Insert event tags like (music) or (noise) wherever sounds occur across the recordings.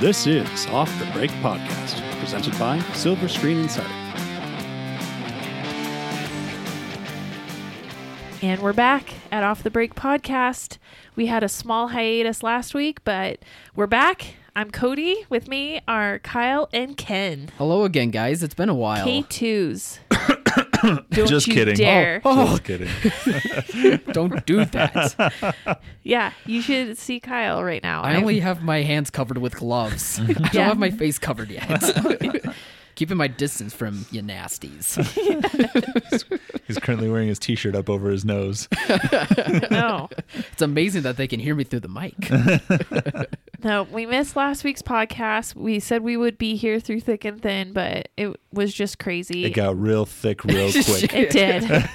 This is Off the Break Podcast, presented by Silver Screen Insider. And we're back at Off the Break podcast. We had a small hiatus last week, but we're back. I'm Cody. With me are Kyle and Ken. Hello again, guys. It's been a while. K2s. (coughs) (coughs) Don't Just kidding. Oh, dare. Oh, Just (laughs) kidding. (laughs) don't do that. (laughs) Yeah, you should see Kyle right now. I I'm- only have my hands covered with gloves. I don't Yeah. have my face covered yet. Keeping my distance from you nasties. (laughs) He's currently wearing his t-shirt up over his nose. (laughs) no. It's amazing that they can hear me through the mic. (laughs) No, we missed last week's podcast. We said we would be here through thick and thin, but it was just crazy. It got real thick real quick. It did.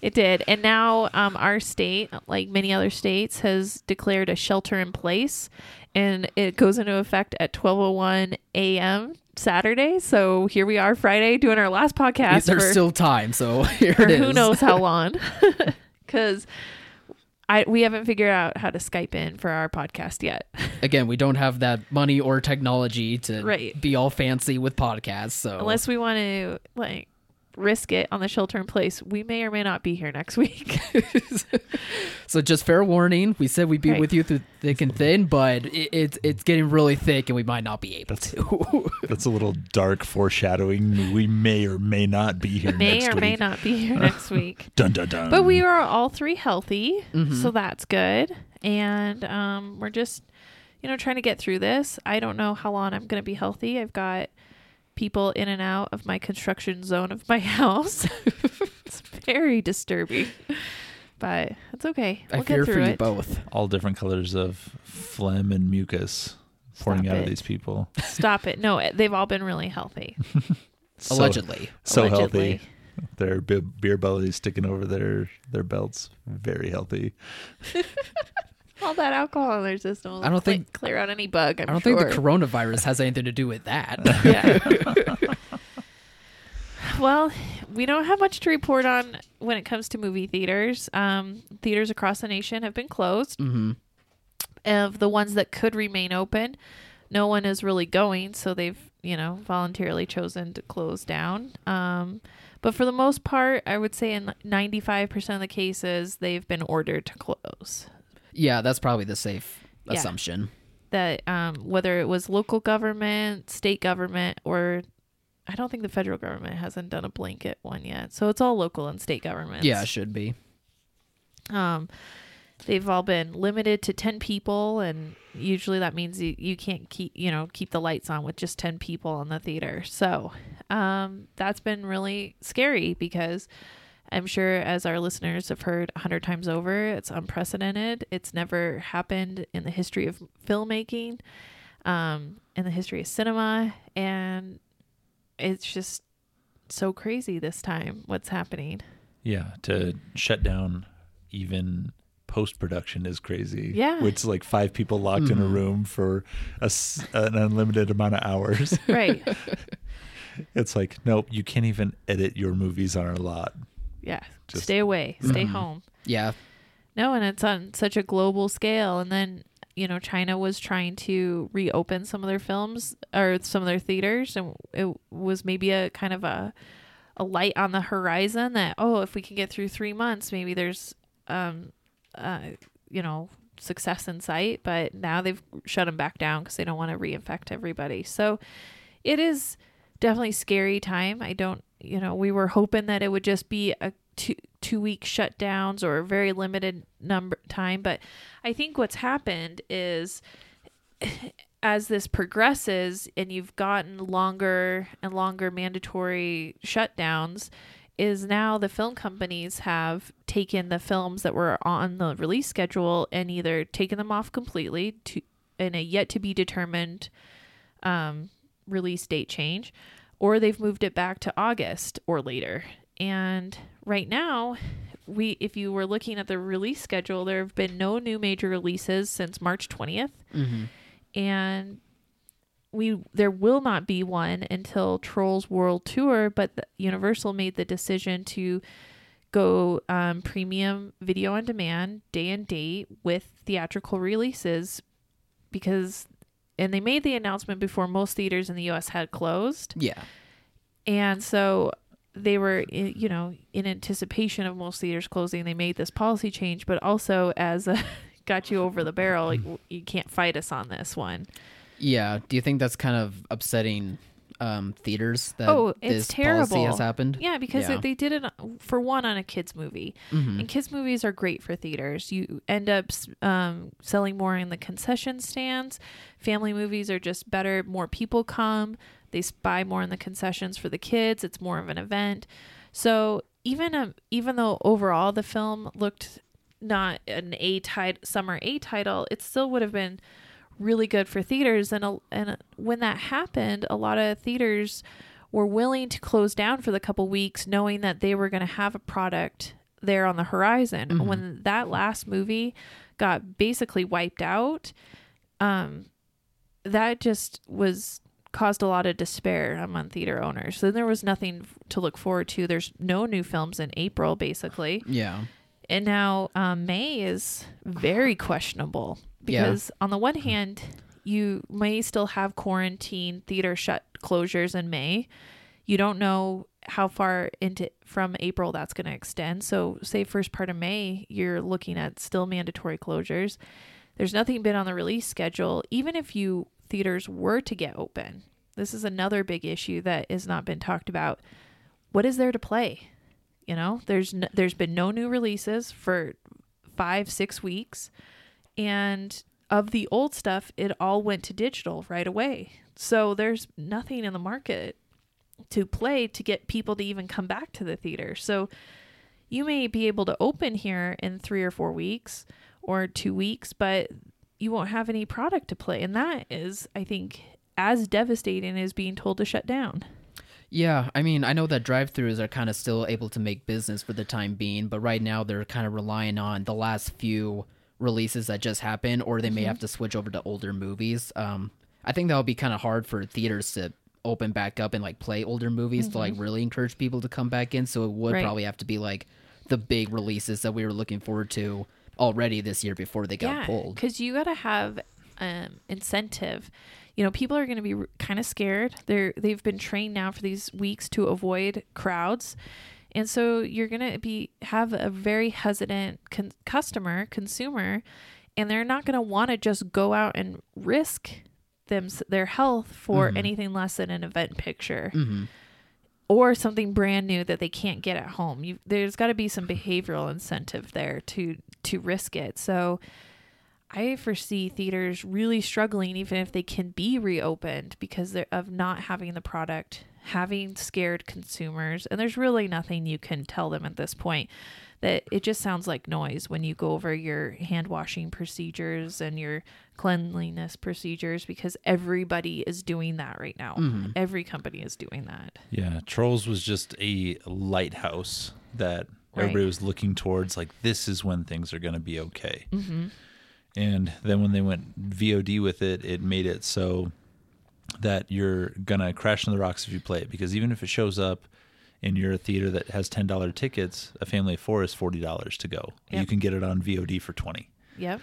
It did. And now um, our state, like many other states, has declared a shelter in place, and it goes into effect at 12:01 a.m. Saturday. So here we are, Friday, doing our last podcast There's for, still time, so (laughs) here it is. who knows how (laughs) long, (laughs) because. I, we haven't figured out how to Skype in for our podcast yet. Again, we don't have that money or technology to Right. be all fancy with podcasts. So Unless we want to like risk it on the shelter in place, we may or may not be here next week. (laughs) (laughs) So just fair warning, we said we'd be Right. with you through thick and thin, but it, it's it's getting really thick, and we might not be able to. (laughs) That's a little dark foreshadowing. We may or may not be here may next or week. may not be here next week. Dun dun dun. But we are all three healthy, Mm-hmm. so that's good. And um, we're just, you know, trying to get through this. I don't know how long I'm going to be healthy. I've got people in and out of my construction zone of my (laughs) house. it's very disturbing, but it's okay. I We'll fear get for through you it. both. all different colors of phlegm and mucus pouring Stop out it. of these people. Stop it. No, they've all been really healthy. (laughs) So- Allegedly. So Allegedly. healthy. Their be- beer bellies sticking over their their belts. Very healthy. (laughs) All that alcohol in their system will I don't think- clear out any bug. I'm I don't sure. think the coronavirus has anything to do with that. (laughs) yeah. (laughs) well, we don't have much to report on when it comes to movie theaters. Um, theaters across the nation have been closed. hmm Of the ones that could remain open, no one is really going, so they've you know voluntarily chosen to close down. Um, but for the most part, I would say in 95% of the cases, they've been ordered to close. Yeah, that's probably the safe Yeah. assumption. that um, whether it was local government, state government, or I don't think the federal government hasn't done a blanket one yet. So it's all local and state governments. Yeah, it should be. Um, they've all been limited to 10 people and usually that means you, you can't keep you know keep the lights on with just 10 people in the theater so um, that's been really scary because i'm sure as our listeners have heard a hundred times over it's unprecedented it's never happened in the history of filmmaking um, in the history of cinema and it's just so crazy this time what's happening Yeah, to shut down even post production is crazy. Yeah. It's like five people locked in a room for a s an unlimited amount of hours. right (laughs) it's like, nope, you can't even edit your movies on our lot. Yeah Just- stay away stay Mhm. home Yeah. No, and it's on such a global scale. And then, you know, China was trying to reopen some of their films or some of their theaters, and it was maybe a kind of a a light on the horizon that oh, if we can get through three months, maybe there's um, uh, you know, success in sight. But now they've shut them back down because they don't want to reinfect everybody. So it is definitely scary time. I don't, you know, we were hoping that it would just be a two two week shutdowns or a very limited number time, but I think what's happened is (sighs) as this progresses and you've gotten longer and longer mandatory shutdowns is now the film companies have taken the films that were on the release schedule and either taken them off completely to in a yet to be determined um, release date change, or they've moved it back to August or later. And right now, we if you were looking at the release schedule, there have been no new major releases since March 20th. hmm And we there will not be one until Trolls World Tour, but the, Universal made the decision to go um, premium video on demand day and date with theatrical releases because and they made the announcement before most theaters in the US had closed. Yeah. And so they were, you know, in anticipation of most theaters closing, they made this policy change, but also as a (laughs) got you over the barrel, like you can't fight us on this one. Yeah. Do you think that's kind of upsetting um, theaters that Oh, this it's policy terrible. has happened? Yeah, because Yeah. they did it for one on a kids movie, Mhm. and kids movies are great for theaters. You end up um, selling more in the concession stands. Family movies are just better. More people come. They buy more in the concessions for the kids. It's more of an event. So even um, even though overall the film looked not an A tit- summer A title, it still would have been really good for theaters. And a, and when that happened, a lot of theaters were willing to close down for the couple weeks, knowing that they were going to have a product there on the horizon. When that last movie got basically wiped out, um, that just was caused a lot of despair among theater owners. Then there was nothing to look forward to. There's no new films in April, basically. Yeah. And now um, May is very questionable Yeah. because, on the one mm. hand, you may still have quarantine theater shut closures in May. You don't know how far into from April that's going to extend. So, say first part of May, you're looking at still mandatory closures. There's nothing been on the release schedule. Even if you theaters were to get open, this is another big issue that has not been talked about. What is there to play? You know, there's n- there's been no new releases for five six weeks, and of the old stuff, it all went to digital right away. So there's nothing in the market to play to get people to even come back to the theater. So you may be able to open here in three or four weeks or two weeks, but you won't have any product to play, and that is, I think, as devastating as being told to shut down. Yeah, I mean, I know that drive-throughs are kind of still able to make business for the time being, but right now they're kind of relying on the last few releases that just happened, or they may Mm-hmm. have to switch over to older movies. Um, I think that would be kind of hard for theaters to open back up and like play older movies to like really encourage people to come back in. So it would Mm-hmm. Right. probably have to be like the big releases that we were looking forward to already this year before they got pulled. because you got to have um, incentive. You know, people are going to be kind of scared. They're they've been trained now for these weeks to avoid crowds, and so you're going to be have a very hesitant con- customer consumer, and they're not going to want to just go out and risk them their health for anything less than an event picture hmm or something brand new that they can't get at home. You, there's got to be some behavioral incentive there to to risk it. So I foresee theaters really struggling, even if they can be reopened, because of not having the product, having scared consumers, and there's really nothing you can tell them at this point. That it just sounds like noise when you go over your hand washing procedures and your cleanliness procedures because everybody is doing that right now. Every company is doing that. Yeah, Trolls was just a lighthouse that Right. everybody was looking towards. Like, this is when things are going to be okay. Mm-hmm. And then when they went VOD with it, it made it so that you're to crash on the rocks if you play it. Because even if it shows up in your theater that has $10 tickets, a family of four is $40 to go. You can get it on VOD for 20 Yep.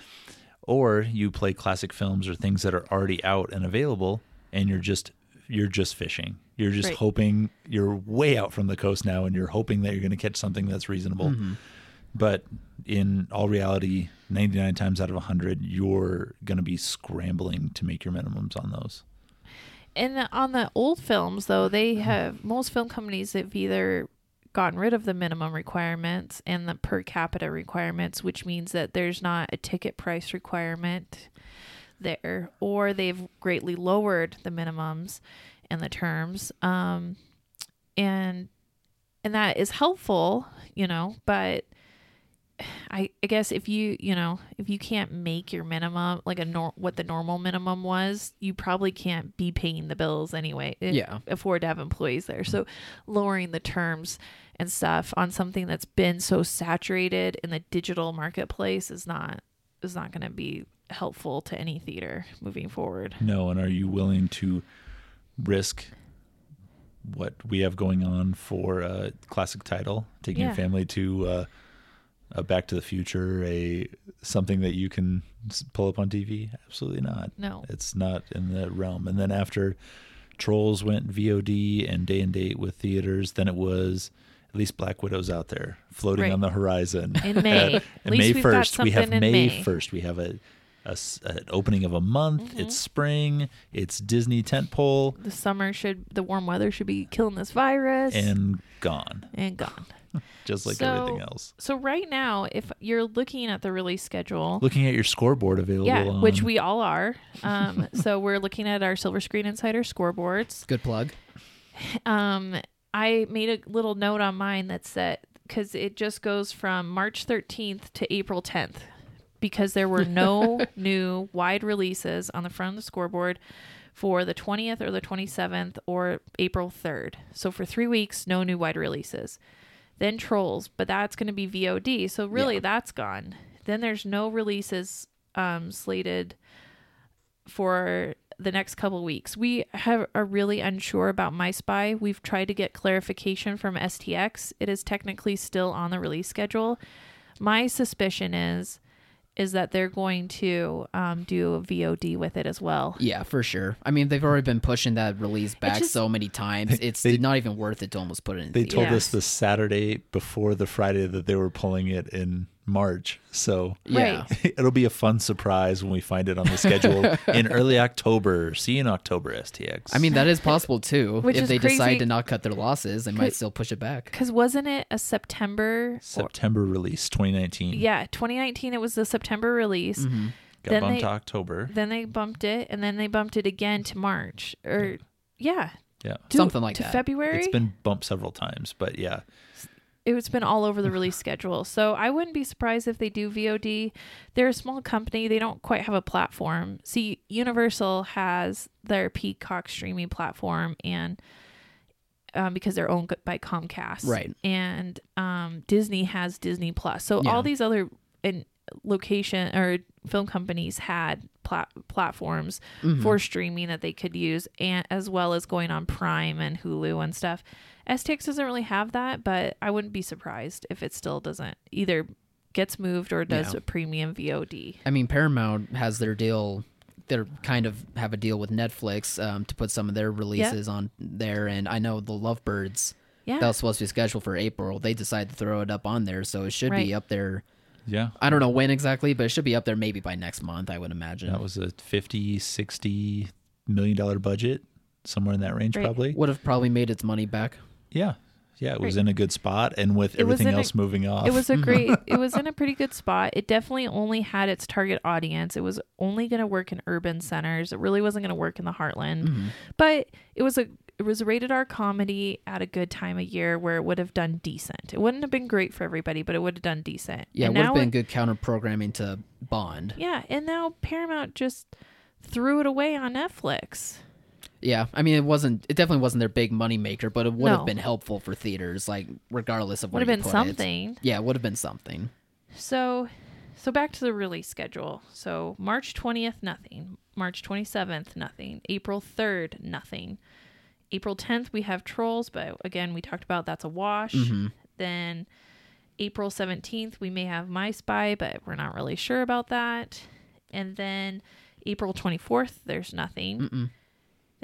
or you play classic films or things that are already out and available and you're just you're just fishing you're just Right. hoping you're way out from the coast now and you're hoping that you're going to catch something that's reasonable Mm-hmm. but in all reality 99 times out of 100 you're going to be scrambling to make your minimums on those And on the old films, though, they have most film companies have either gotten rid of the minimum requirements and the per capita requirements, which means that there's not a ticket price requirement there, or they've greatly lowered the minimums and the terms. Um, and and that is helpful, you know, but I, I guess if you you know if you can't make your minimum like a nor- what the normal minimum was you probably can't be paying the bills anyway Yeah. afford to have employees there so lowering the terms and stuff on something that's been so saturated in the digital marketplace is not is not going to be helpful to any theater moving forward no and are you willing to risk what we have going on for a classic title taking Yeah. your family to uh, a Back to the Future, a something that you can pull up on TV? Absolutely not. No. It's not in the realm. And then after Trolls went VOD and day and date with theaters, then it was at least Black Widow's out there floating Right. on the horizon. In May. (laughs) At least May first, we have May first. We have a, a an opening of a month. Mm-hmm. It's spring. It's Disney tentpole The summer should the warm weather should be killing this virus and gone, and gone. (laughs) just like So- everything else. So right now, if you're looking at the release schedule, Looking at your scoreboard available, yeah, on, which we all are. Um, (laughs) so we're looking at our Silver Screen Insider scoreboards. Good plug. Um, I made a little note on mine that said because it just goes from March 13th to April 10th because there were no (laughs) new wide releases on the front of the scoreboard for the 20th or the 27th or April 3rd. So for three weeks, no new wide releases. Then Trolls, but that's going to be VOD. So really, Yeah. that's gone. Then there's no releases um, slated for the next couple weeks. We have are really unsure about My Spy. We've tried to get clarification from STX. It is technically still on the release schedule. My suspicion is is that they're going to um, do a VOD with it as well. Yeah, for sure. I mean, they've already been pushing that release back just- so many times. It's They- not even worth it to almost put it in. They theaters. told Yeah. us the Saturday before the Friday that they were pulling it in March. So Yeah. Right. (laughs) it'll be a fun surprise when we find it on the schedule (laughs) in early October. See you in October, STX. I mean, that is possible too. Which if they crazy. decide to not cut their losses, they might still push it back. Because wasn't it a September? or- September release 2019. yeah, 2019. It was the September release. Mm-hmm. Got Then bumped they- to October. Then they bumped it, and then they bumped it again to March. Or yeah, Yeah. to- Something like to that. February. It's been bumped several times, but yeah. It's been all over the release schedule. So I wouldn't be surprised if they do VOD. They're a small company. They don't quite have a platform. See, Universal has their Peacock streaming platform and um, because they're owned by Comcast. Right. And um, Disney has Disney Plus. So Yeah. all these other in location or film companies had plat- platforms Mm-hmm. for streaming that they could use and as well as going on Prime and Hulu and stuff. STX doesn't really have that, but I wouldn't be surprised if it still doesn't either gets moved or does Yeah. a premium VOD. I mean, Paramount has their deal. They're kind of have a deal with Netflix um, to put some of their releases on there, and I know the Lovebirds Yeah. that was supposed to be scheduled for April. They decided to throw it up on there, so it should Right. be up there. Yeah. I don't know when exactly, but it should be up there maybe by next month. I would imagine. That was a 50, 60 million dollar budget, somewhere in that range, Right. probably. would have probably made its money back. Yeah. Yeah. It was in a good spot. And with It everything in a- else moving off, It was a great it was in a pretty good spot. It definitely only had its target audience. It was only going to work in urban centers. It really wasn't going to work in the heartland. Mm-hmm. But it was a it was a rated R comedy at a good time of year where it would have done decent. It wouldn't have been great for everybody, but it would have done decent. Yeah, And it would have now been good counter programming to Bond. Yeah, and now Paramount just threw it away on Netflix. Yeah, I mean, it wasn't. It definitely wasn't their big money maker, but it would No. have been helpful for theaters, like regardless of what Would have you been put it. something. Yeah, it would have been something. So, so back to the release schedule. So March twentieth, nothing. March twenty seventh, nothing. April third, nothing. April tenth, we have Trolls, but again, we talked about that's a wash. Mm-hmm. Then April seventeenth, we may have My Spy, but we're not really sure about that. And then April twenty fourth, there's nothing. Mm-mm.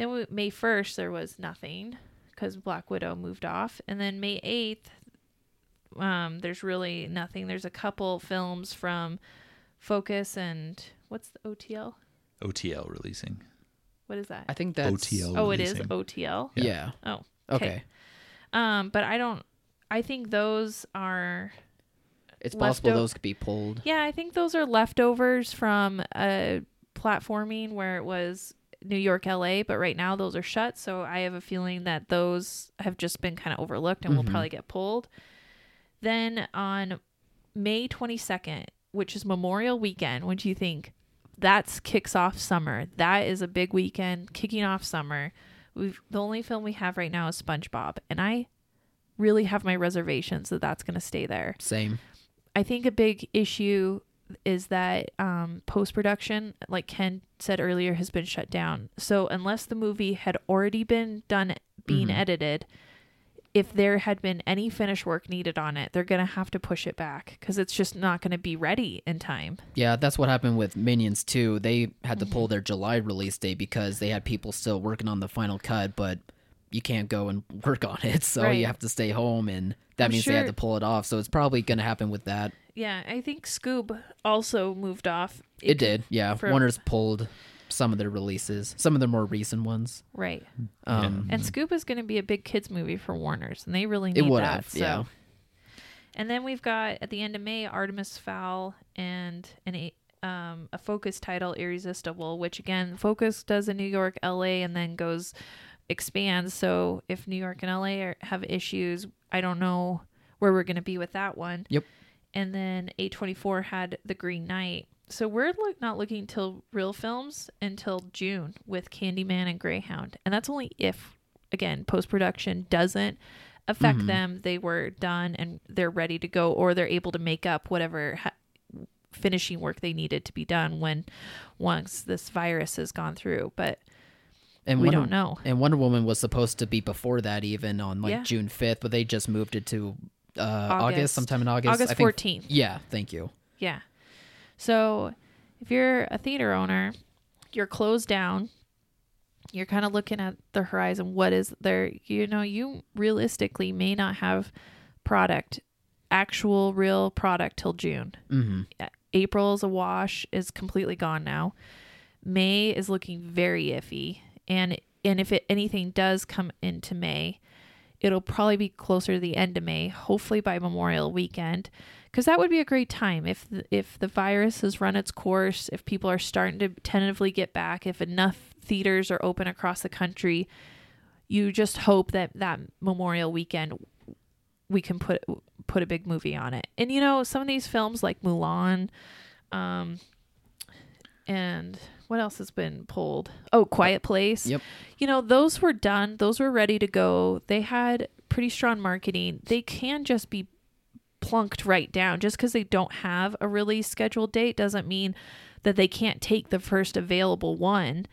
Then we, May first, there was nothing because Black Widow moved off. And then May eighth, um, there's really nothing. There's a couple films from Focus and what's the OTL? OTL releasing. What is that? I think that's OTL. oh, it is. OTL. Yeah. Oh, Okay. Um, but I don't. I think those are. It's Left possible o- those could be pulled. Yeah, I think those are leftovers from a platforming where it was New York, LA, but right now those are shut. So I have a feeling that those have just been kind of overlooked and will Mhm. probably get pulled. Then on May 22nd, which is Memorial Weekend, what do you think? That's kicks off summer. That is a big weekend kicking off summer. We've the only film we have right now is SpongeBob, and I really have my reservations that that's going to stay there. Same. I think a big issue is that um, post production, like Ken said earlier, has been shut down. So unless the movie had already been done being Mhm. edited, if there had been any finish work needed on it, they're going to have to push it back because it's just not going to be ready in time. Yeah, that's what happened with Minions 2. They had to Mm-hmm. pull their July release date because they had people still working on the final cut, but you can't go and (laughs) work on it, so Right. you have to stay home, and that I'm means they had to pull it off. So it's probably going to happen with that. Yeah, I think Scoob also moved off. It, did, yeah. from- Warner's pulled some of their releases, some of their more recent ones. Right. Um, And Scoob is going to be a big kids movie for Warner's, and they really need It would that. have, so. yeah. And then we've got at the end of May Artemis Fowl and an a um, a Focus title Irresistible, which again Focus does in New York, L.A., and then goes expands. So if New York and L.A. Are, have issues, I don't know where we're going to be with that one. Yep. And then A24 had The Green Knight. So we're look, not looking till real films until June with Candyman and Greyhound, and that's only if again post production doesn't affect Mhm. them. They were done and they're ready to go, or they're able to make up whatever ha- finishing work they needed to be done when once this virus has gone through. But and we Wonder- don't know. And Wonder Woman was supposed to be before that, even on like Yeah. June 5th, but they just moved it to uh, August. August. sometime in August. August I think- 14th. Yeah, thank you. Yeah. So if you're a theater owner, you're closed down. You're kind of looking at the horizon. What is there? You know, you realistically may not have product, actual real product till June. hmm April's a wash is completely gone now. May is looking very iffy, and and if it, anything does come into May, it'll probably be closer to the end of May, hopefully by Memorial Weekend, because that would be a great time if the, if the virus has run its course, if people are starting to tentatively get back, if enough theaters are open across the country, you just hope that that Memorial Weekend we can put put a big movie on it. And you know, some of these films like Mulan, um, and what else has been pulled? Oh, Quiet Place. Yep. You know, those were done. Those were ready to go. They had pretty strong marketing. They can just be plunked right down. Just because they don't have a release scheduled date doesn't mean that they can't take the first available one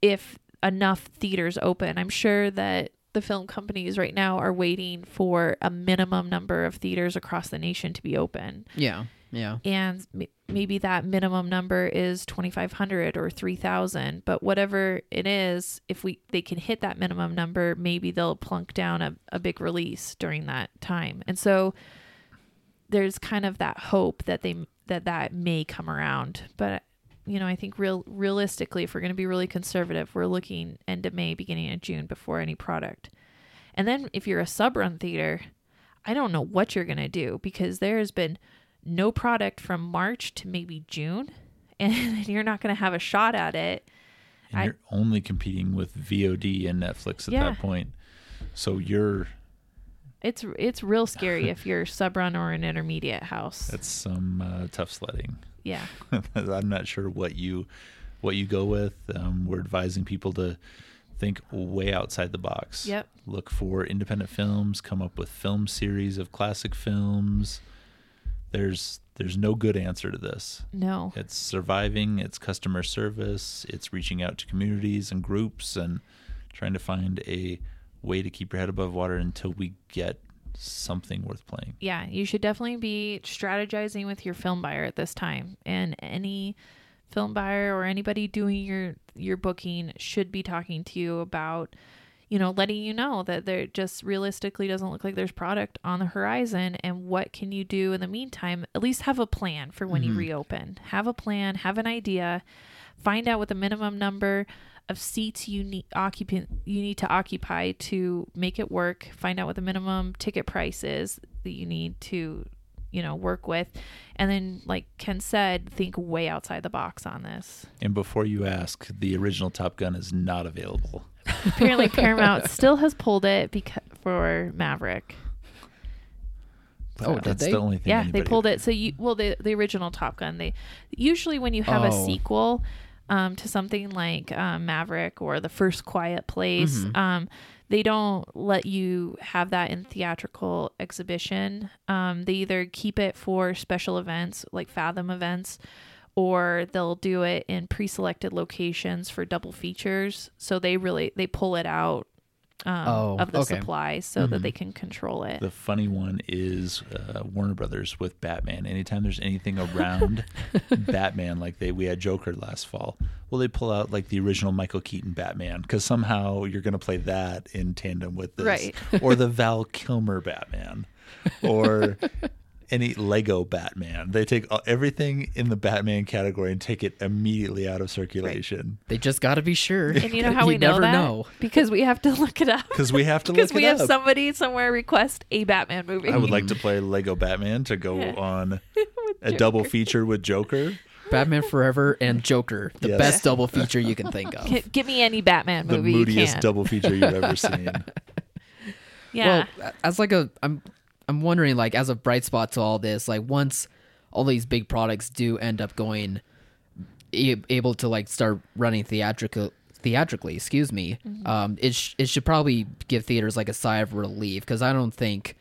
if enough theaters open. I'm sure that the film companies right now are waiting for a minimum number of theaters across the nation to be open. Yeah, yeah. And maybe that minimum number is 2500 or 3000, but whatever it is, if we they can hit that minimum number, maybe they'll plunk down a, a big release during that time. And so there's kind of that hope that they that that may come around, but you know, I think real realistically, if we're going to be really conservative, we're looking end of May, beginning of June before any product. And then if you're a sub run theater, I don't know what you're going to do because there has been no product from March to maybe June, (laughs) and you're not going to have a shot at it. And I- you're only competing with VOD and Netflix at Yeah. that point. So you're It's it's real scary if you're sub run or an intermediate house. that's some uh, tough sledding. yeah, (laughs) I'm not sure what you what you go with. Um, we're advising people to think way outside the box. Yep. Look for independent films. Come up with film series of classic films. There's there's no good answer to this. no, It's surviving. It's customer service. It's reaching out to communities and groups and trying to find a way to keep your head above water until we get something worth playing. yeah, you should definitely be strategizing with your film buyer at this time, and any film buyer or anybody doing your your booking should be talking to you about you know letting you know that there just realistically doesn't look like there's product on the horizon and what can you do in the meantime? At least have a plan for when you Mhm. reopen. Have a plan have an idea find out what the minimum number of seats you need occupant you need to occupy to make it work. Find out what the minimum ticket price is that you need to you know work with and then like ken said think way outside the box on this And before you ask, the original Top Gun is not available. apparently (laughs) paramount still has pulled it because for maverick Oh, That's they? the only thing. yeah they anybody- pulled it so you well the the original top gun they usually when you have a Oh. sequel um to something like um, maverick or the first quiet place Mhm. um they don't let you have that in theatrical exhibition. Um they either keep it for special events like fathom events or they'll do it in pre-selected locations for double features. So they really they pull it out um, Oh, of the okay. supply so that Mhm. they can control it. The funny one is uh, Warner Brothers with Batman. Anytime there's anything around (laughs) Batman, like they we had Joker last fall, well they pull out like the original Michael Keaton Batman because somehow you're going to play that in tandem with this, Right. or the (laughs) Val Kilmer Batman, or any Lego Batman. They take everything in the Batman category and take it immediately out of circulation They just got to be sure. and you know how we know never that? know. Because we have to look it up. because we have to (laughs) Because we have up. somebody somewhere request a Batman movie. I would like to mm-hmm. play Lego Batman to go Yeah. on (laughs) a double feature with Joker. Batman Forever and Joker, the Yes. best double feature you can think of. Give me any Batman the movie you moodiest can. double feature you've ever (laughs) seen. yeah. Well, as like a, I'm, I'm wondering like as a bright spot to all this, like once all these big products do end up going, able to like start running theatrical, theatrically, excuse me, Mm-hmm. um, it sh- it should probably give theaters like a sigh of relief because I don't think.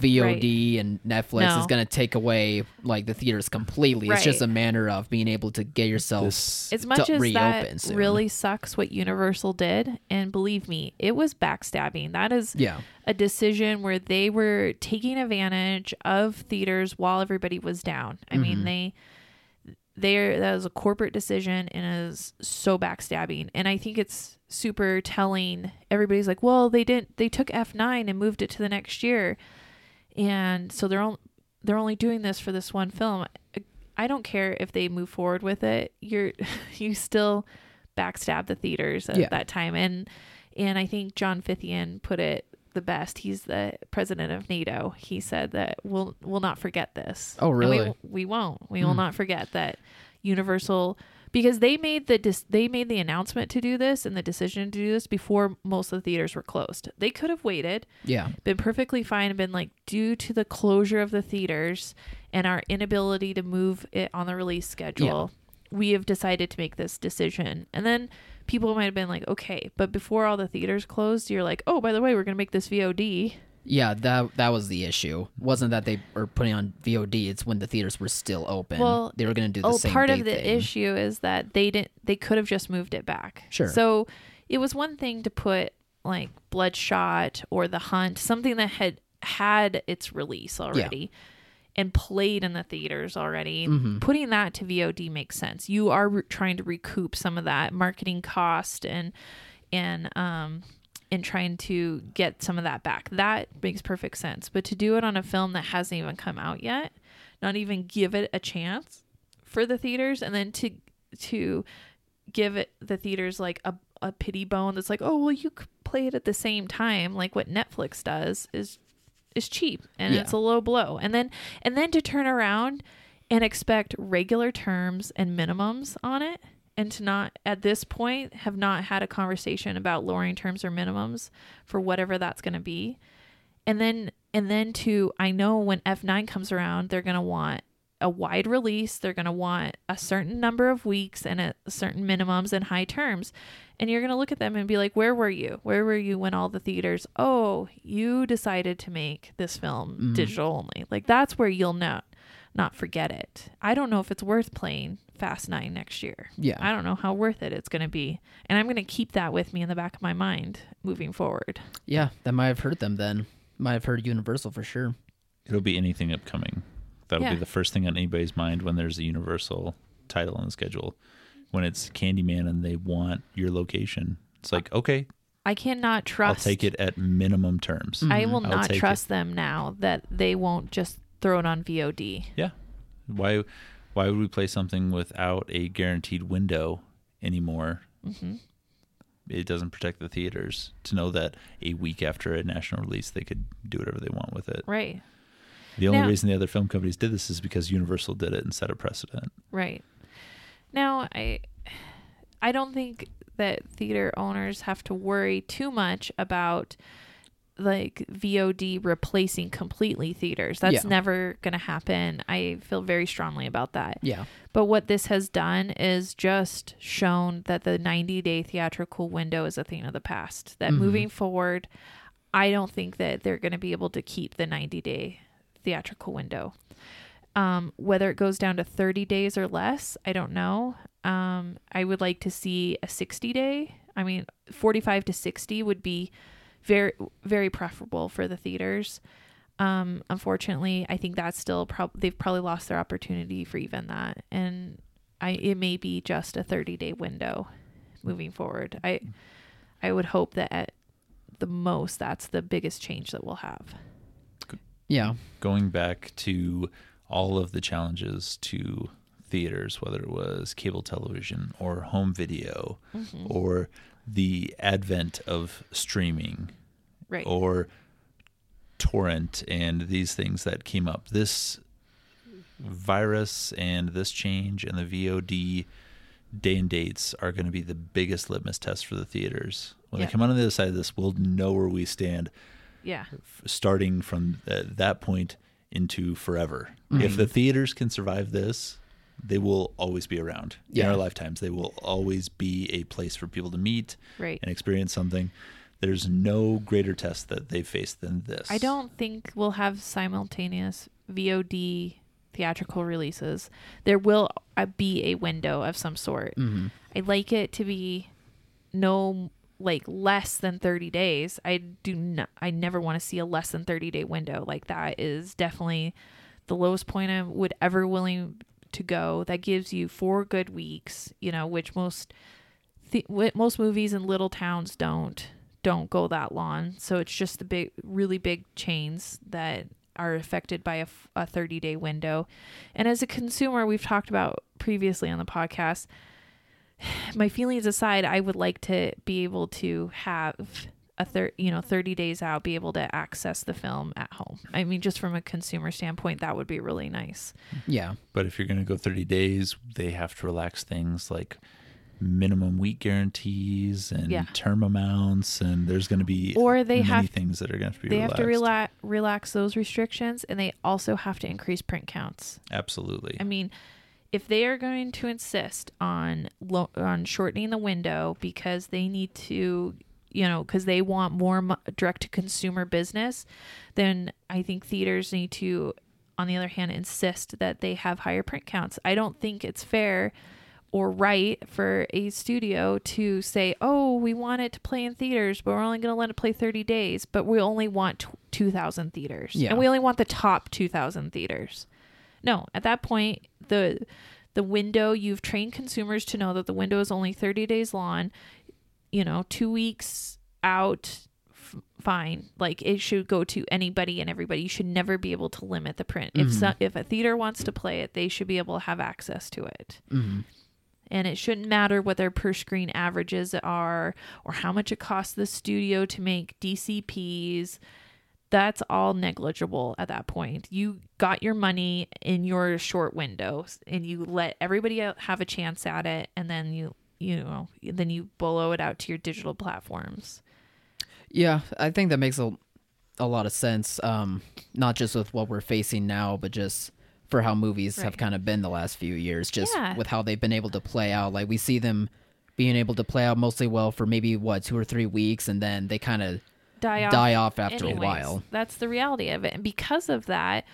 VOD and Netflix No. is going to take away like the theaters completely. It's just a matter of being able to get yourself This as much to as reopen that soon. really sucks what Universal did, and believe me, it was backstabbing. That is yeah. a decision where they were taking advantage of theaters while everybody was down. I mean, Mhm. they they that was a corporate decision and is so backstabbing. And I think it's super telling. Everybody's like, "Well, they didn't. They took F nine and moved it to the next year, and so they're only they're only doing this for this one film." I don't care if they move forward with it. You're (laughs) you still backstab the theaters at Yeah. that time, and and I think John Fithian put it the best. He's the president of NATO. He said that we'll we'll not forget this. Oh, really? we, we won't. We will Hmm. not forget that Universal because they made the dis- they made the announcement to do this and the decision to do this before most of the theaters were closed. They could have waited, Yeah. been perfectly fine, and been like, due to the closure of the theaters and our inability to move it on the release schedule, we have decided to make this decision. And then people might have been like, okay, but before all the theaters closed, you're like, oh, by the way, we're gonna make this VOD. Yeah, that that was the issue. wasn't that they were putting on VOD? It's when the theaters were still open. Well, they were going to do the oh, same. part of the thing. issue is that they didn't. They could have just moved it back. Sure. So it was one thing to put like Bloodshot or The Hunt, something that had had its release already. And played in the theaters already. Mhm. Putting that to VOD makes sense. You are re- trying to recoup some of that marketing cost and and um and trying to get some of that back. That makes perfect sense. But to do it on a film that hasn't even come out yet, not even give it a chance for the theaters and then to to give it the theaters like a, a pity bone that's like oh well you could play it at the same time like what netflix does is is cheap and Yeah. it's a low blow and then and then to turn around and expect regular terms and minimums on it and to not at this point have not had a conversation about lowering terms or minimums for whatever that's going to be. And then and then to i know when f9 comes around they're going to want a wide release they're going to want a certain number of weeks and a certain minimums and high terms. And you're going to look at them and be like where were you? Where were you when all the theaters oh you decided to make this film Mhm. digital only? Like that's where you'll not not forget it i don't know if it's worth playing fast 9 next year Yeah. i don't know how worth it it's going to be and i'm going to keep that with me in the back of my mind moving forward yeah, that might have hurt them then. Might have hurt Universal for sure. It'll be anything upcoming. That'll Yeah. be the first thing on anybody's mind when there's a Universal title on the schedule. When it's Candyman and they want your location, it's like okay, i cannot trust I'll take it at minimum terms. I will mm-hmm. I'll not take it. trust them now that they won't just throw it on VOD. Yeah. Why why would we play something without a guaranteed window anymore? hmm It doesn't protect the theaters to know that a week after a national release they could do whatever they want with it. Right, The only Now- reason the other film companies did this is because Universal did it and set a precedent. right. Now, I, I don't think that theater owners have to worry too much about like VOD replacing completely theaters. That's Yeah. never going to happen. I feel very strongly about that. Yeah. But what this has done is just shown that the 90 day theatrical window is a thing of the past. That Mhm. moving forward, I don't think that they're going to be able to keep the 90 day theatrical window. Um, whether it goes down to 30 days or less, I don't know. Um, I would like to see a 60 day. I mean, 45 to 60 would be very very preferable for the theaters. Um, unfortunately, I think that's still prob they've probably lost their opportunity for even that, and I it may be just a 30 day window moving forward. I I would hope that at the most that's the biggest change that we'll have. Yeah. going back to all of the challenges to theaters, whether it was cable television or home video or the advent of streaming Right. or torrent and these things that came up. This virus and this change and the VOD day and dates are going to be the biggest litmus test for the theaters. When Yeah. they come out on the other side of this, we'll know where we stand Yeah. starting from that point into forever. If the mm-hmm. theaters can survive this, they will always be around in our lifetimes. They will always be a place for people to meet Right. and experience something. There's no greater test that they face than this. I don't think we'll have simultaneous VOD theatrical releases. There will uh, be a window of some sort. Mm-hmm. I'd like it to be no like less than 30 days. I do not I never want to see a less than 30 day window. Like that is definitely the lowest point I would ever willing to go. That gives you four good weeks, you know, which most wi- most movies in little towns don't don't go that long. So it's just the big really big chains that are affected by a, a 30 day window. And as a consumer, we've talked about previously on the podcast, (sighs) my feelings aside, I would like to be able to have a thir- you know 30 days out be able to access the film at home. I mean just from a consumer standpoint that would be really nice. Yeah. But if you're going to go 30 days, they have to relax things like minimum week guarantees and Yeah. term amounts, and there's going to be Or they many have- things that are going to have to be They relaxed. have to rela- relax those restrictions and they also have to increase print counts. Absolutely. I mean, if they are going to insist on lo- on shortening the window because they need to, you know, because they want more direct to consumer business, then I think theaters need to, on the other hand, insist that they have higher print counts. I don't think it's fair or right for a studio to say, "Oh, we want it to play in theaters, but we're only going to let it play 30 days, but we only want t- 2,000 theaters, Yeah. and we only want the top 2,000 theaters." No, at that point, the the window you've trained consumers to know that the window is only 30 days long. You know, two weeks out, f- fine. Like it should go to anybody and everybody. You should never be able to limit the print. If so, if a theater wants to play it, they should be able to have access to it. Mm-hmm. And it shouldn't matter what their per screen averages are or how much it costs the studio to make DCPs. That's all negligible at that point. You got your money in your short window and you let everybody have a chance at it and then you you know then you blow it out to your digital platforms. Yeah, I think that makes a, a lot of sense. Um, not just with what we're facing now, but just for how movies have kind of been the last few years, just Yeah. with how they've been able to play out. Like we see them being able to play out mostly well for maybe what two or three weeks, and then they kind of Die off die off after anyways. a while. That's the reality of it. And because of that,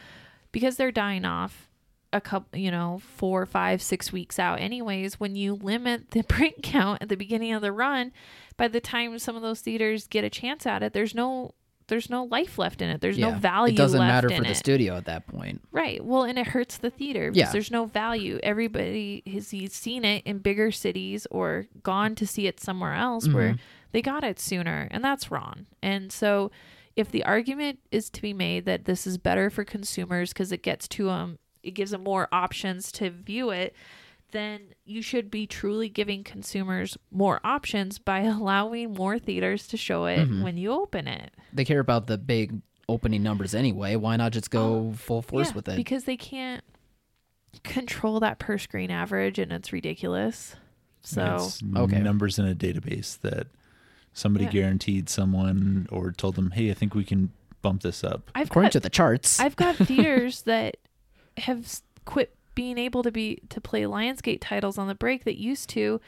because they're dying off a couple, you know, four, five, six weeks out, anyways, when you limit the (laughs) print count at the beginning of the run, by the time some of those theaters get a chance at it, there's no there's no life left in it. There's no value It doesn't left matter for the it. studio at that point. Right. Well, and it hurts the theater because Yeah. there's no value. Everybody has he's seen it in bigger cities or gone to see it somewhere else where mm-hmm. they got it sooner, and that's wrong. And so, if the argument is to be made that this is better for consumers because it gets to them, it gives them more options to view it, then you should be truly giving consumers more options by (laughs) allowing more theaters to show it mm-hmm. when you open it. They care about the big opening numbers anyway. Why not just go oh, full force Oh, Yeah, with it? because they can't control that per screen average and it's ridiculous so It's Okay. numbers in a database that somebody Yeah. guaranteed someone or told them, "Hey, I think we can bump this up." i've According got, to the charts, i've got (laughs) theaters that have quit being able to be to play lionsgate titles on the break that used to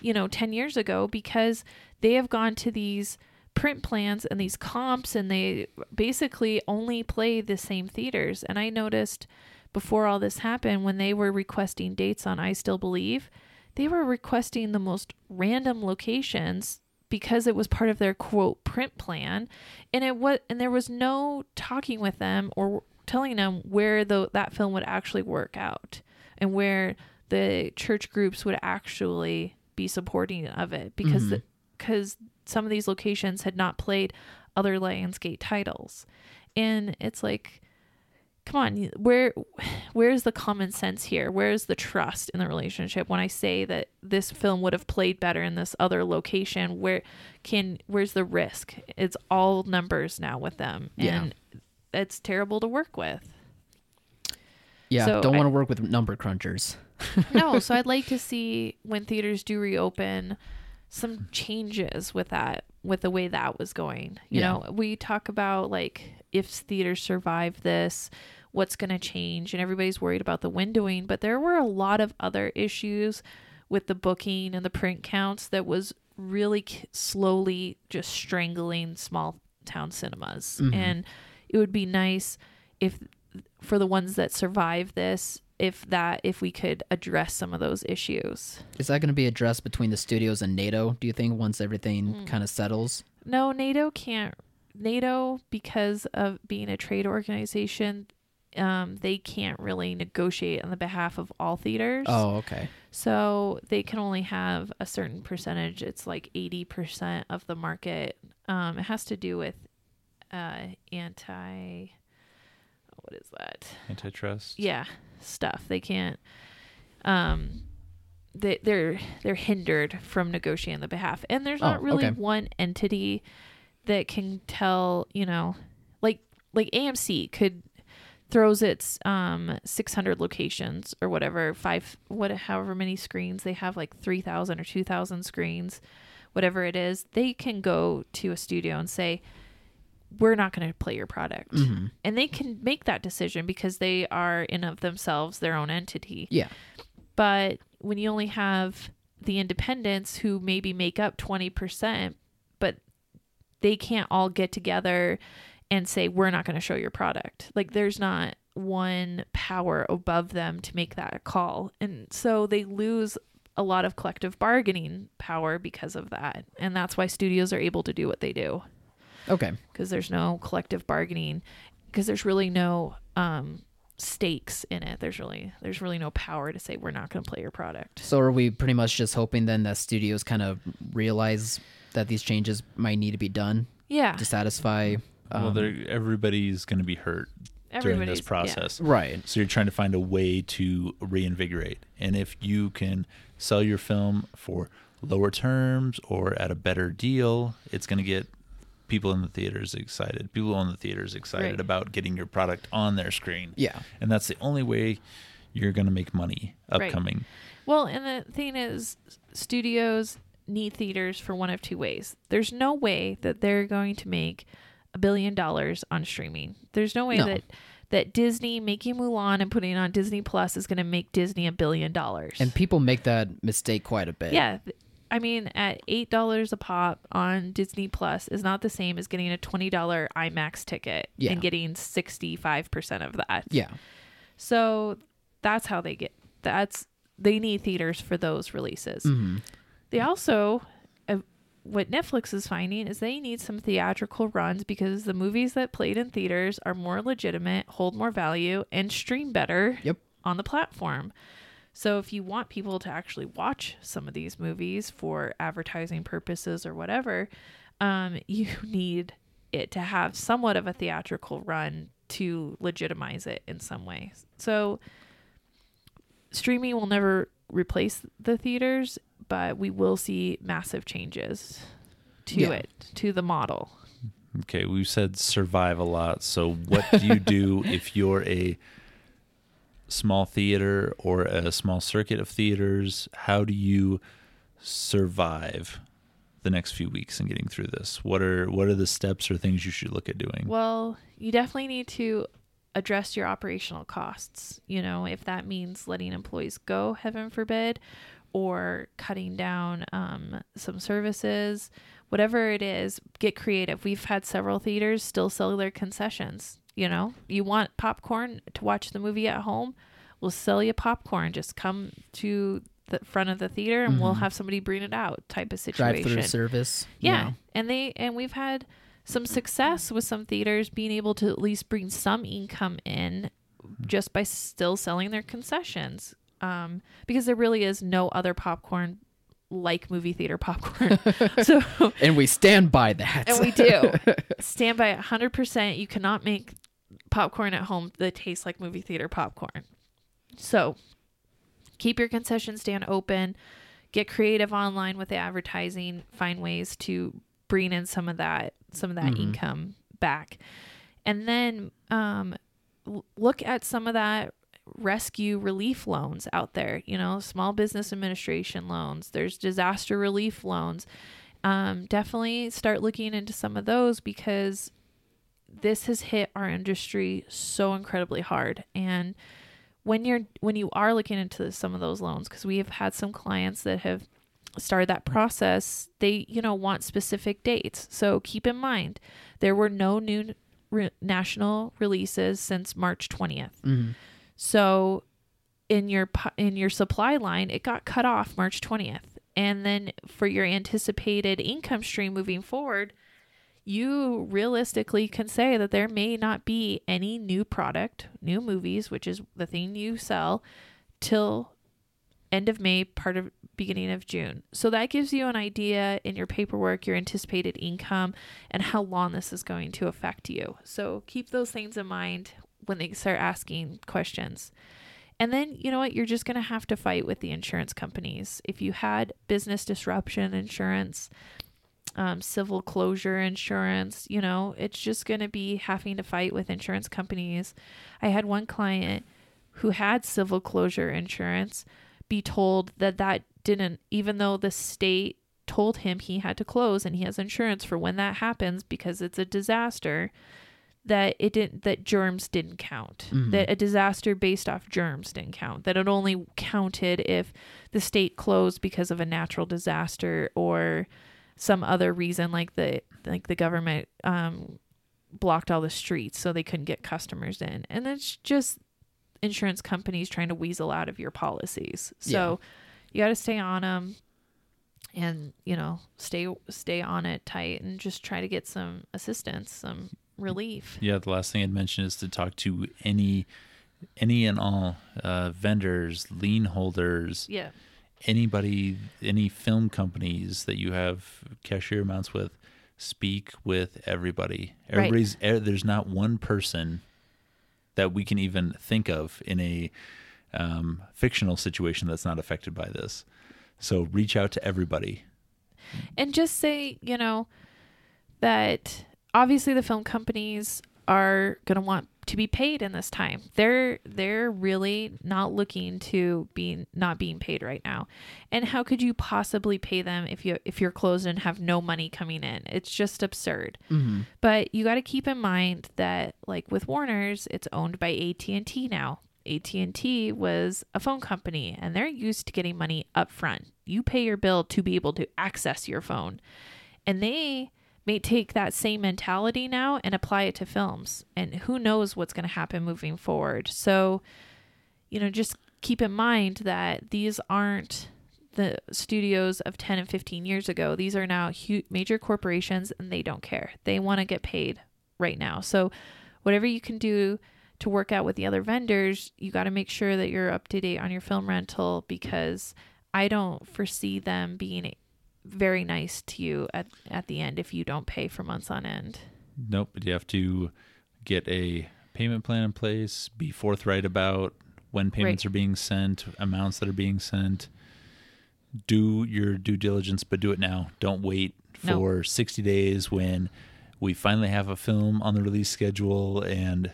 you know 10 years ago because they have gone to these print plans and these comps and they basically only play the same theaters. And i noticed before all this happened when they were requesting dates on i still believe they were requesting the most random locations because it was part of their quote print plan. And it was and there was no talking with them or telling them where the that film would actually work out and where the church groups would actually be supporting of it because mm-hmm. because some of these locations had not played other Lionsgate titles. And it's like come on where where's the common sense here? Where's the trust in the relationship? When i say that this film would have played better in this other location where can where's the risk? It's all numbers now with them. Yeah. and it's terrible to work with Yeah, So don't want to work with number crunchers. (laughs) no so i'd like to (laughs) see when theaters do reopen some changes with that with the way that was going you Yeah. know we talk about like if theaters survive this what's going to change and everybody's worried about the windowing but there were a lot of other issues with the booking and the print counts that was really slowly just strangling small town cinemas Mhm. and it would be nice if for the ones that survive this if that if we could address some of those issues Is that going to be addressed between the studios and NATO? Do you think once everything Hmm. kind of settles? no nato can't nato because of being a trade organization um, they can't really negotiate on the behalf of all theaters Oh, okay. so they can only have a certain percentage it's like 80% of the market um, it has to do with uh, anti what is that Antitrust. yeah stuff they can't um they they're they're hindered from negotiating on the behalf and there's not Oh, really okay. one entity that can tell you know like like AMC could throws its um 600 locations or whatever five what however many screens they have like 3000 or 2000 screens whatever it is they can go to a studio and say we're not going to play your product. Hmm and they can make that decision because they are in of themselves their own entity. Yeah. but when you only have the independents who maybe make up 20% but they can't all get together and say we're not going to show your product. Like there's not one power above them to make that call. And so they lose a lot of collective bargaining power because of that. And that's why studios are able to do what they do Okay. because there's no collective bargaining because there's really no um stakes in it there's really there's really no power to say we're not going to play your product So are we pretty much just hoping then that studios kind of realize that these changes might need to be done yeah to satisfy? well, um, they're, everybody's going to be hurt during this process. right. So you're trying to find a way to reinvigorate. And if you can sell your film for lower terms or at a better deal, it's going to get people in the theaters excited. People in the theaters excited Right. about getting your product on their screen. Yeah. And that's the only way you're going to make money Right. upcoming. well and the thing is studios need theaters for one of two ways there's no way that they're going to make a billion dollars on streaming there's no way No. that that disney making mulan and putting it on disney plus is going to make disney a billion dollars And people make that mistake quite a bit. Yeah. I mean, at eight dollars a pop on Disney Plus is not the same as getting a twenty dollar IMAX ticket Yeah. and getting sixty five percent of that. Yeah. So that's how they get. That's they need theaters for those releases. hmm They also, uh, what Netflix is finding is they need some theatrical runs because the movies that played in theaters are more legitimate, hold more value, and stream better Yep. on the platform. So if you want people to actually watch some of these movies for advertising purposes or whatever, um, (laughs) you need it to have somewhat of a theatrical run to legitimize it in some way. So streaming will never replace the theaters, but we will see massive changes to Yeah. it, to the model. Okay, we've said survive a lot. So, what do you do (laughs) if you're a small theater or a small circuit of theaters? How do you survive the next few weeks and getting through this? What are what are the steps or things you should look at doing? Well, you definitely need to address your operational costs. You know, if that means letting employees go, heaven forbid, or cutting down um, some services, whatever it is, get creative. We've had several theaters still sell their concessions. You know, you want popcorn to watch the movie at home? We'll sell you popcorn. Just come to the front of the theater and we'll Mhm. have somebody bring it out type of situation. Drive through service. Yeah. And they and we've had some success with some theaters being able to at least bring some income in just by still selling their concessions. Um, because there really is no other popcorn like movie theater popcorn. (laughs) (laughs) so And we stand by that. and we do (laughs) stand by it 100% you cannot make popcorn at home that tastes like movie theater popcorn. So keep your concession stand open. Get creative online with the advertising. Find ways to bring in some of that some of that Mhm. income back. And then um, look at some of that rescue relief loans out there you know small business administration loans. There's disaster relief loans. Um, definitely start looking into some of those because this has hit our industry so incredibly hard and when you're when you are looking into some of those loans because we have had some clients that have started that process they you know want specific dates so keep in mind there were no new re- national releases since march 20th Mhm. so in your in your supply line, it got cut off March 20th. And then for your anticipated income stream moving forward, you realistically can say that there may not be any new product, new movies, which is the thing you sell, till end of May, part of beginning of June. So that gives you an idea in your paperwork, your anticipated income, and how long this is going to affect you. So keep those things in mind when they start asking questions. And then, you know what? You're just going to have to fight with the insurance companies. If you had business disruption insurance, um, civil closure insurance, you know, it's just going to be having to fight with insurance companies. I had one client who had civil closure insurance be told that that didn't, even though the state told him he had to close and he has insurance for when that happens because it's a disaster that it didn't that germs didn't count Mhm. that a disaster based off germs didn't count that it only counted if the state closed because of a natural disaster or some other reason like the like the government um blocked all the streets so they couldn't get customers in. And it's just insurance companies trying to weasel out of your policies. So you got to stay on them and you know stay stay on it tight and just try to get some assistance some relief. Yeah, the last thing I'd mention is to talk to any any and all uh, vendors, lien holders, yeah anybody, any film companies that you have cashier amounts with. Speak with everybody. Right. Everybody's er, there's not one person that we can even think of in a um, fictional situation that's not affected by this. So reach out to everybody. and just say you know that obviously the film companies are going to want to be paid in this time they're they're really not looking to be not being paid right now and how could you possibly pay them if you if you're closed and have no money coming in it's just absurd Mhm. but you got to keep in mind that like with Warner's, it's owned by AT&T now. AT&T was a phone company and they're used to getting money up front. You pay your bill to be able to access your phone. And they may take that same mentality now and apply it to films. And who knows what's going to happen moving forward. So, you know, just keep in mind that these aren't the studios of 10 and 15 years ago. These are now hu- major corporations and they don't care. They want to get paid right now. So, whatever you can do to work out with the other vendors, you got to make sure that you're up to date on your film rental because I don't foresee them being very nice to you at, at the end if you don't pay for months on end. Nope. but You have to get a payment plan in place, be forthright about when payments Right. are being sent, amounts that are being sent. Do your due diligence, but do it now. Don't wait for 60 days when we finally have a film on the release schedule and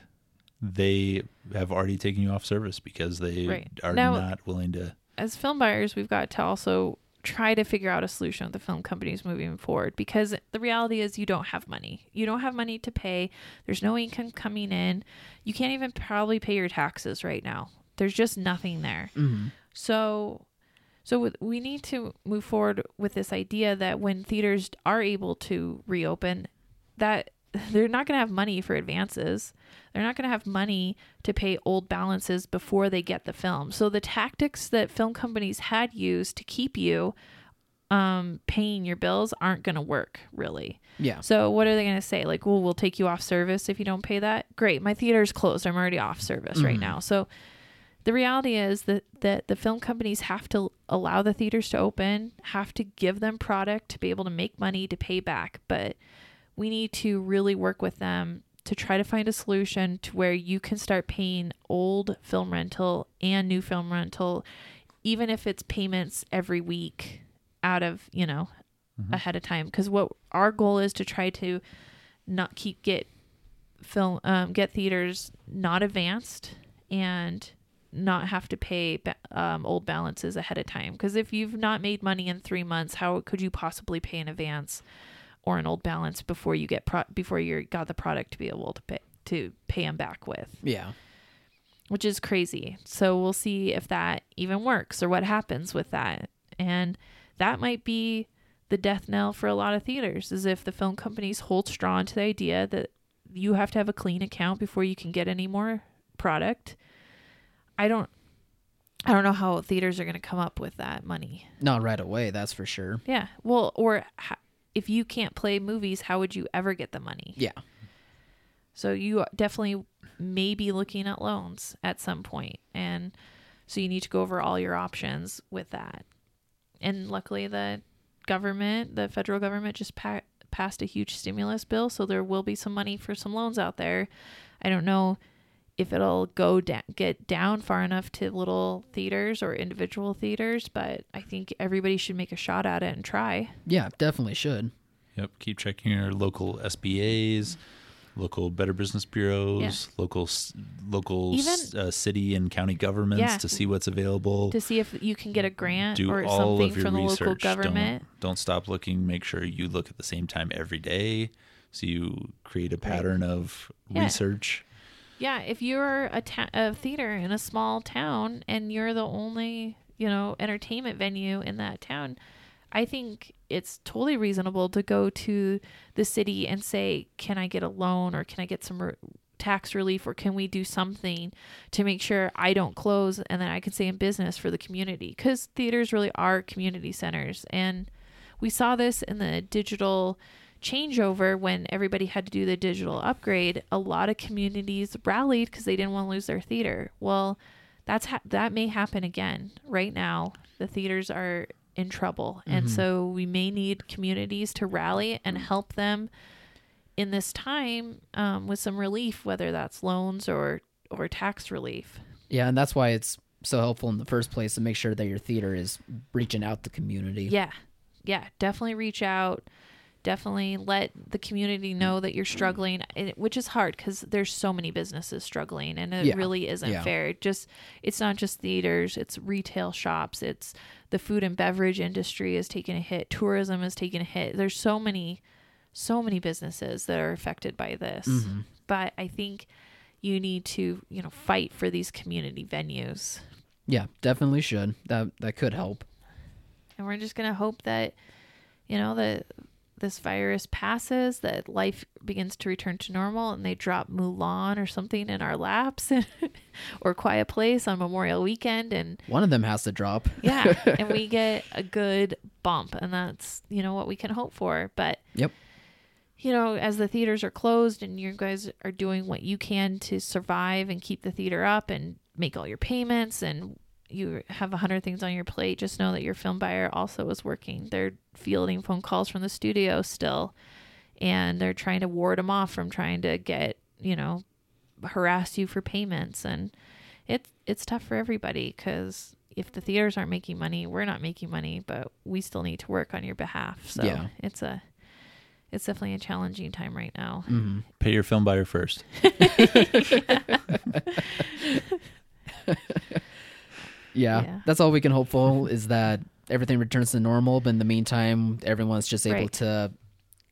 they have already taken you off service because they Right. are Now- not willing to. as film buyers, we've got to also try to figure out a solution with the film companies moving forward because the reality is you don't have money. You don't have money to pay. There's no income coming in. You can't even probably pay your taxes right now. There's just nothing there. Mhm. So so we need to move forward with this idea that when theaters are able to reopen that they're not going to have money for advances. They're not going to have money to pay old balances before they get the film. So the tactics that film companies had used to keep you um, paying your bills aren't going to work really. Yeah. So what are they going to say? Like, well, we'll take you off service if you don't pay that. Great, my theater's closed. I'm already off service right Mhm. now. So the reality is that that the film companies have to allow the theaters to open, have to give them product to be able to make money to pay back, but we need to really work with them to try to find a solution to where you can start paying old film rental and new film rental even if it's payments every week out of, you know, ahead of time. Because what our goal is to try to not keep get film um, get theaters not advanced and not have to pay um, old balances ahead of time. Because if you've not made money in three months how could you possibly pay in advance or an old balance before you get pro- before you got the product to be able to pay to pay them back with Yeah. which is crazy. So we'll see if that even works or what happens with that. And that might be the death knell for a lot of theaters is if the film companies hold strong to the idea that you have to have a clean account before you can get any more product. I don't I don't know how theaters are going to come up with that money. Not right away, that's for sure. Yeah. Well, or ho- if you can't play movies, how would you ever get the money? Yeah. So you definitely may be looking at loans at some point, and so you need to go over all your options with that. And luckily, the government, the federal government, just pa- passed a huge stimulus bill, so there will be some money for some loans out there. I don't know if it'll go down, get down far enough to little theaters or individual theaters, but I think everybody should make a shot at it and try. Yeah, definitely should. Yep. Keep checking your local SBAs, local Better Business Bureaus, local local s- uh, city and county governments Yeah. to see what's available. to see if you can get a grant Do or all something of your from the research. local government. Don't, don't stop looking. Make sure you look at the same time every day, so you create a pattern of Yeah. research. Yeah, if you're a, ta- a theater in a small town and you're the only, you know, entertainment venue in that town, I think it's totally reasonable to go to the city and say, "Can I get a loan or can I get some re- tax relief or can we do something to make sure I don't close and then I can stay in business for the community?" Cuz theaters really are community centers and we saw this in the digital changeover when everybody had to do the digital upgrade a lot of communities rallied because they didn't want to lose their theater well that's ha- that may happen again right now the theaters are in trouble and so we may need communities to rally and help them in this time um, with some relief whether that's loans or or tax relief Yeah, and that's why it's so helpful in the first place to make sure that your theater is reaching out to community. Yeah. Yeah. Definitely reach out. Definitely let the community know that you're struggling, which is hard because there's so many businesses struggling and it Yeah. really isn't Yeah. fair. It just, it's not just theaters, it's retail shops, it's the food and beverage industry is taking a hit, tourism is taking a hit. There's so many, so many businesses that are affected by this. Mm-hmm. But I think you need to, you know, fight for these community venues. Yeah, definitely should. That that could help. and we're just gonna hope that you know that this virus passes that life begins to return to normal and they drop mulan or something in our laps (laughs) or quiet place on memorial weekend and One of them has to drop. yeah (laughs) and we get a good bump and that's you know what we can hope for but Yep. you know as the theaters are closed and you guys are doing what you can to survive and keep the theater up and make all your payments and you have a hundred things on your plate just know that your film buyer also is working. They're fielding phone calls from the studio still and they're trying to ward them off from trying to get you know harass you for payments. And it's it's tough for everybody because if the theaters aren't making money we're not making money but we still need to work on your behalf. So Yeah. it's a it's definitely a challenging time right now. Hmm Pay your film buyer first. (laughs) (laughs) (laughs) Yeah, Yeah. that's all we can hope for is that everything returns to normal. But in the meantime, everyone's just able Right. to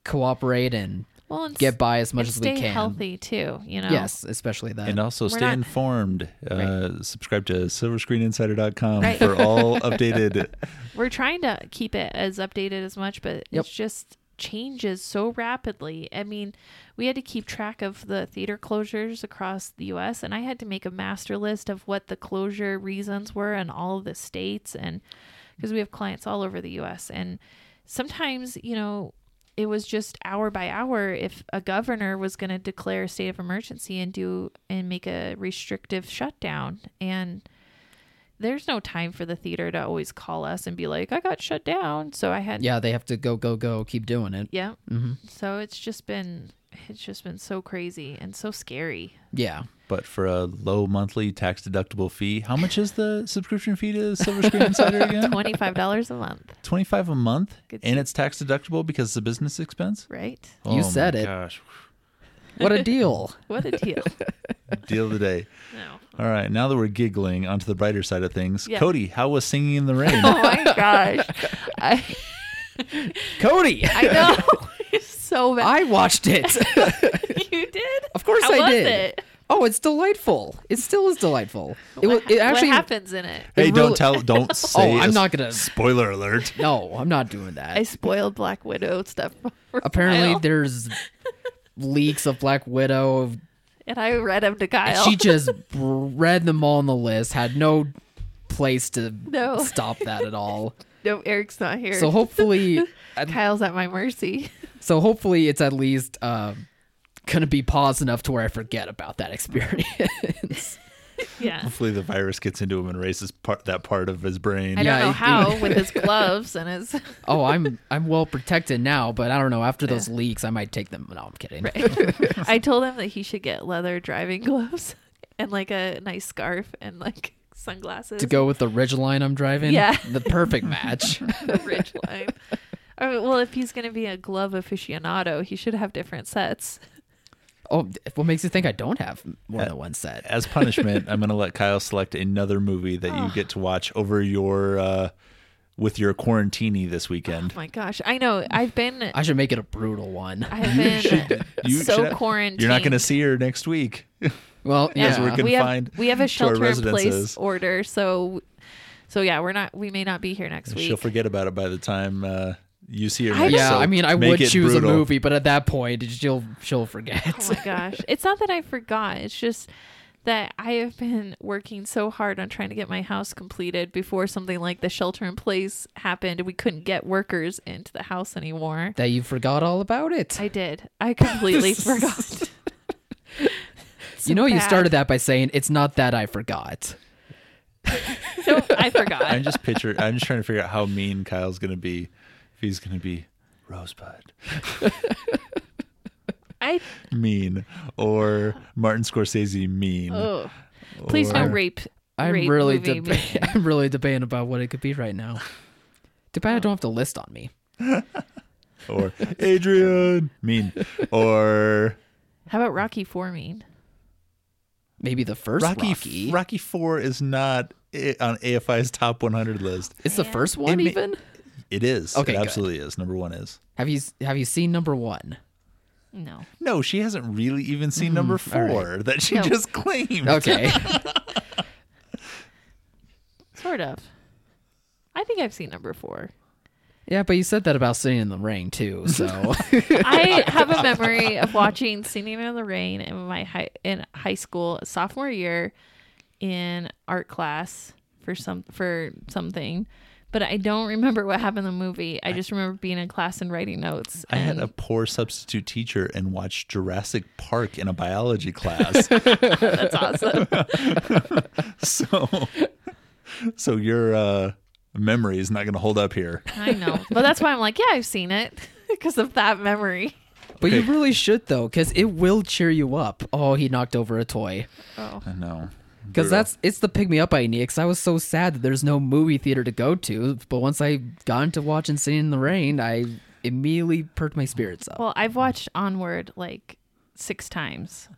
cooperate and well and get by as much and as stay we can. healthy too you know Yes, especially that. And also We're stay not- informed. Uh, subscribe to silverscreeninsider.com Right. for all (laughs) updated. we're trying to keep it as updated as much but Yep. it's just changes so rapidly. I mean, we had to keep track of the theater closures across the US and I had to make a master list of what the closure reasons were in all of the states and because we have clients all over the US and sometimes, you know, it was just hour by hour if a governor was going to declare a state of emergency and do and make a restrictive shutdown and there's no time for the theater to always call us and be like i got shut down so i had Yeah, they have to go, go, go, keep doing it. yeah hmm so it's just been it's just been so crazy and so scary Yeah. But for a low monthly tax deductible fee, how much is the subscription fee to Silver Screen Insider (laughs) again? $25 a month Twenty five a month, Good and see. it's tax deductible because it's a business expense. right You Oh said my it. Gosh, What a deal. (laughs) what a deal (laughs) deal of the day. no All right, now that we're giggling, onto the brighter side of things. Yeah. Cody, how was singing in the rain? (laughs) oh my gosh i Cody, i know it's so bad I watched it. you did of course How I was did. it? Oh, it's delightful. It still is delightful. It was. what, It actually. what happens in it hey, It don't tell, don't oh, say. Oh, I'm a not gonna. Spoiler alert. No, I'm not doing that. i spoiled black widow stuff for a Apparently, while, there's leaks of Black Widow. and i read them to kyle she just (laughs) read them all on the list. Had no place to No. stop that at all. (laughs) no eric's not here So hopefully, (laughs) kyle's at my mercy so hopefully it's at least uh, gonna be paused enough to where I forget about that experience. (laughs) yeah Hopefully, the virus gets into him and erases part that part of his brain. I don't know how (laughs) with his gloves and his. (laughs) oh, I'm I'm well protected now, but I don't know. After those leaks, I might take them. No, I'm kidding. Right. I told him that he should get leather driving gloves and like a nice scarf and like sunglasses To go with the Ridgeline I'm driving, Yeah. the perfect match. the ridge line. Oh, well, if he's gonna be a glove aficionado, he should have different sets. Oh, what makes you think I don't have more than one set? As punishment, I'm going (laughs) to let Kyle select another movie that you get to watch over your uh, with your quarantini this weekend. Oh my gosh, I know. I've been. I should make it a brutal one. I've been (laughs) You so should- quarantined. You're not going to see her next week. (laughs) Well, Yeah, yeah. we're gonna- we have confined we have a shelter in place order, so so yeah, we're not. We may not be here next week. She'll forget about it by the time uh, you see her. I yeah, so I mean, I would choose brutal. a movie, but at that point, she'll she'll forget. Oh my (laughs) gosh. It's not that I forgot. It's just that I have been working so hard on trying to get my house completed before something like the shelter in place happened and we couldn't get workers into the house anymore. that you forgot all about it. I did. I completely (laughs) forgot. (laughs) you know, you started that by saying it's not that I forgot. No, I forgot. I'm just picture. I'm just trying to figure out how mean Kyle's going to be. If he's going to be Rosebud (laughs) I mean or Martin Scorsese mean. oh. Please no or- rape. I'm rape really deba- (laughs) I'm really debating about what it could be right now. Too bad I don't have to list on me. (laughs) or Adrian mean or How about Rocky Four mean? Maybe the first Rocky. Rocky. Rocky Four is not on AFI's top 100 list. It's the first one It ma- even. It is. Okay, it good. absolutely is. Number one is. Have you have you seen number one? No. No, she hasn't really even seen number Mm, all right. four that she No. just claimed. Okay. (laughs) Sort of. I think I've seen number four. yeah, but you said that about sitting in the rain too. So (laughs) I have a (laughs) memory of watching Singing in the Rain in my high in high school sophomore year in art class for some for something. But I don't remember what happened in the movie. I just remember being in class and writing notes. I had a poor substitute teacher and watched Jurassic Park in a biology (laughs) class. (laughs) that's awesome. (laughs) so so your uh memory is not going to hold up here. I know. But that's why I'm like, yeah, I've seen it because of that memory. But you really should though, because it will cheer you up. Oh, he knocked over a toy. Oh. I know. Because that's it's the pick me up I need. Because I was so sad that there's no movie theater to go to. But once I got into watching Singing in the Rain, I immediately perked my spirits up. Well, I've watched Onward like six times.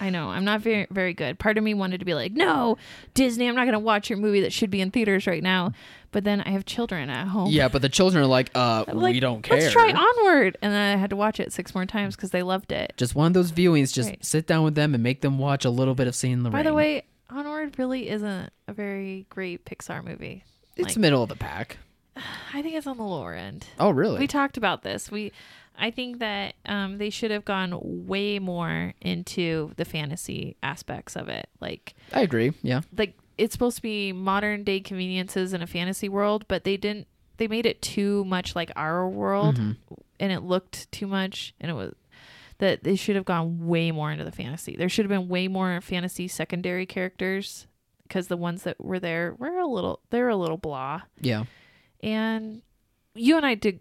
I know I'm not very very good. Part of me wanted to be like, no, Disney, I'm not going to watch your movie that should be in theaters right now. But then I have children at home. yeah, but the children are like, uh, I'm we don't care. Let's try Onward, and then I had to watch it six more times because they loved it. Just one of those viewings. Just Right. sit down with them and make them watch a little bit of in the By Rain. the way, Onward really isn't a very great Pixar movie. it's like- middle of the pack. (sighs) I think it's on the lower end. Oh, really? We talked about this. We I think that um, they should have gone way more into the fantasy aspects of it. Like I agree. Yeah. like it's supposed to be modern day conveniences in a fantasy world, but they didn't they made it too much like our world mm-hmm. and it looked too much and it was that they should have gone way more into the fantasy. There should have been way more fantasy secondary characters because the ones that were there were a little they're a little blah. Yeah. And you and I did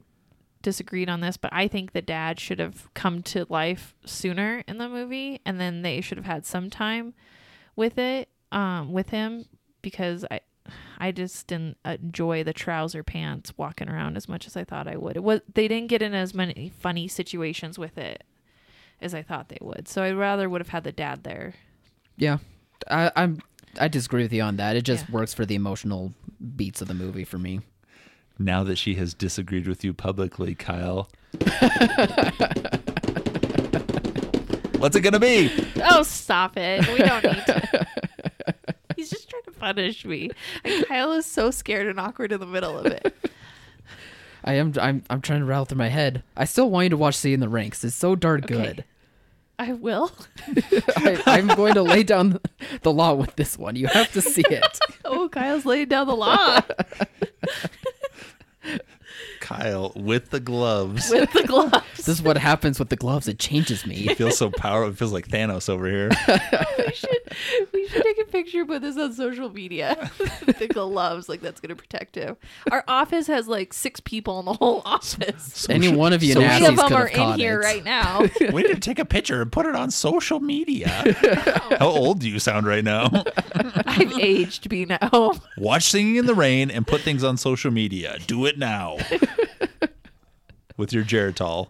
disagreed on this, but I think the dad should have come to life sooner in the movie, and then they should have had some time with it, um, with him, because I, I just didn't enjoy the trouser pants walking around as much as I thought I would. It was they didn't get in as many funny situations with it as I thought they would, so I rather would have had the dad there. Yeah. I, I'm. I disagree with you on that. It just Yeah. works for the emotional beats of the movie for me. Now that she has disagreed with you publicly, Kyle. (laughs) What's it gonna be? Oh, stop it! We don't need to. (laughs) He's just trying to punish me. (laughs) And Kyle is so scared and awkward in the middle of it. (laughs) I am. I'm. I'm trying to rattle through my head. I still want you to watch *See in the Ranks*. It's so darn Okay. good. I will. (laughs) I, I'm going to lay down the law with this one. You have to see it. Oh, Kyle's laying down the law Kyle with the gloves. with the gloves. This is what happens with the gloves. It changes me. It feels so powerful. It feels like Thanos over here. (laughs) we should we should take a picture, put this on social media. (laughs) the gloves, like that's gonna protect him. Our office has like six people in the whole office. Any one of you So- Three nasties of them are in here it. right now. (laughs) we need to take a picture and put it on social media. How old do you sound right now? I've aged, be now. Watch Singing in the Rain and put things on social media. Do it now. With your Geritol.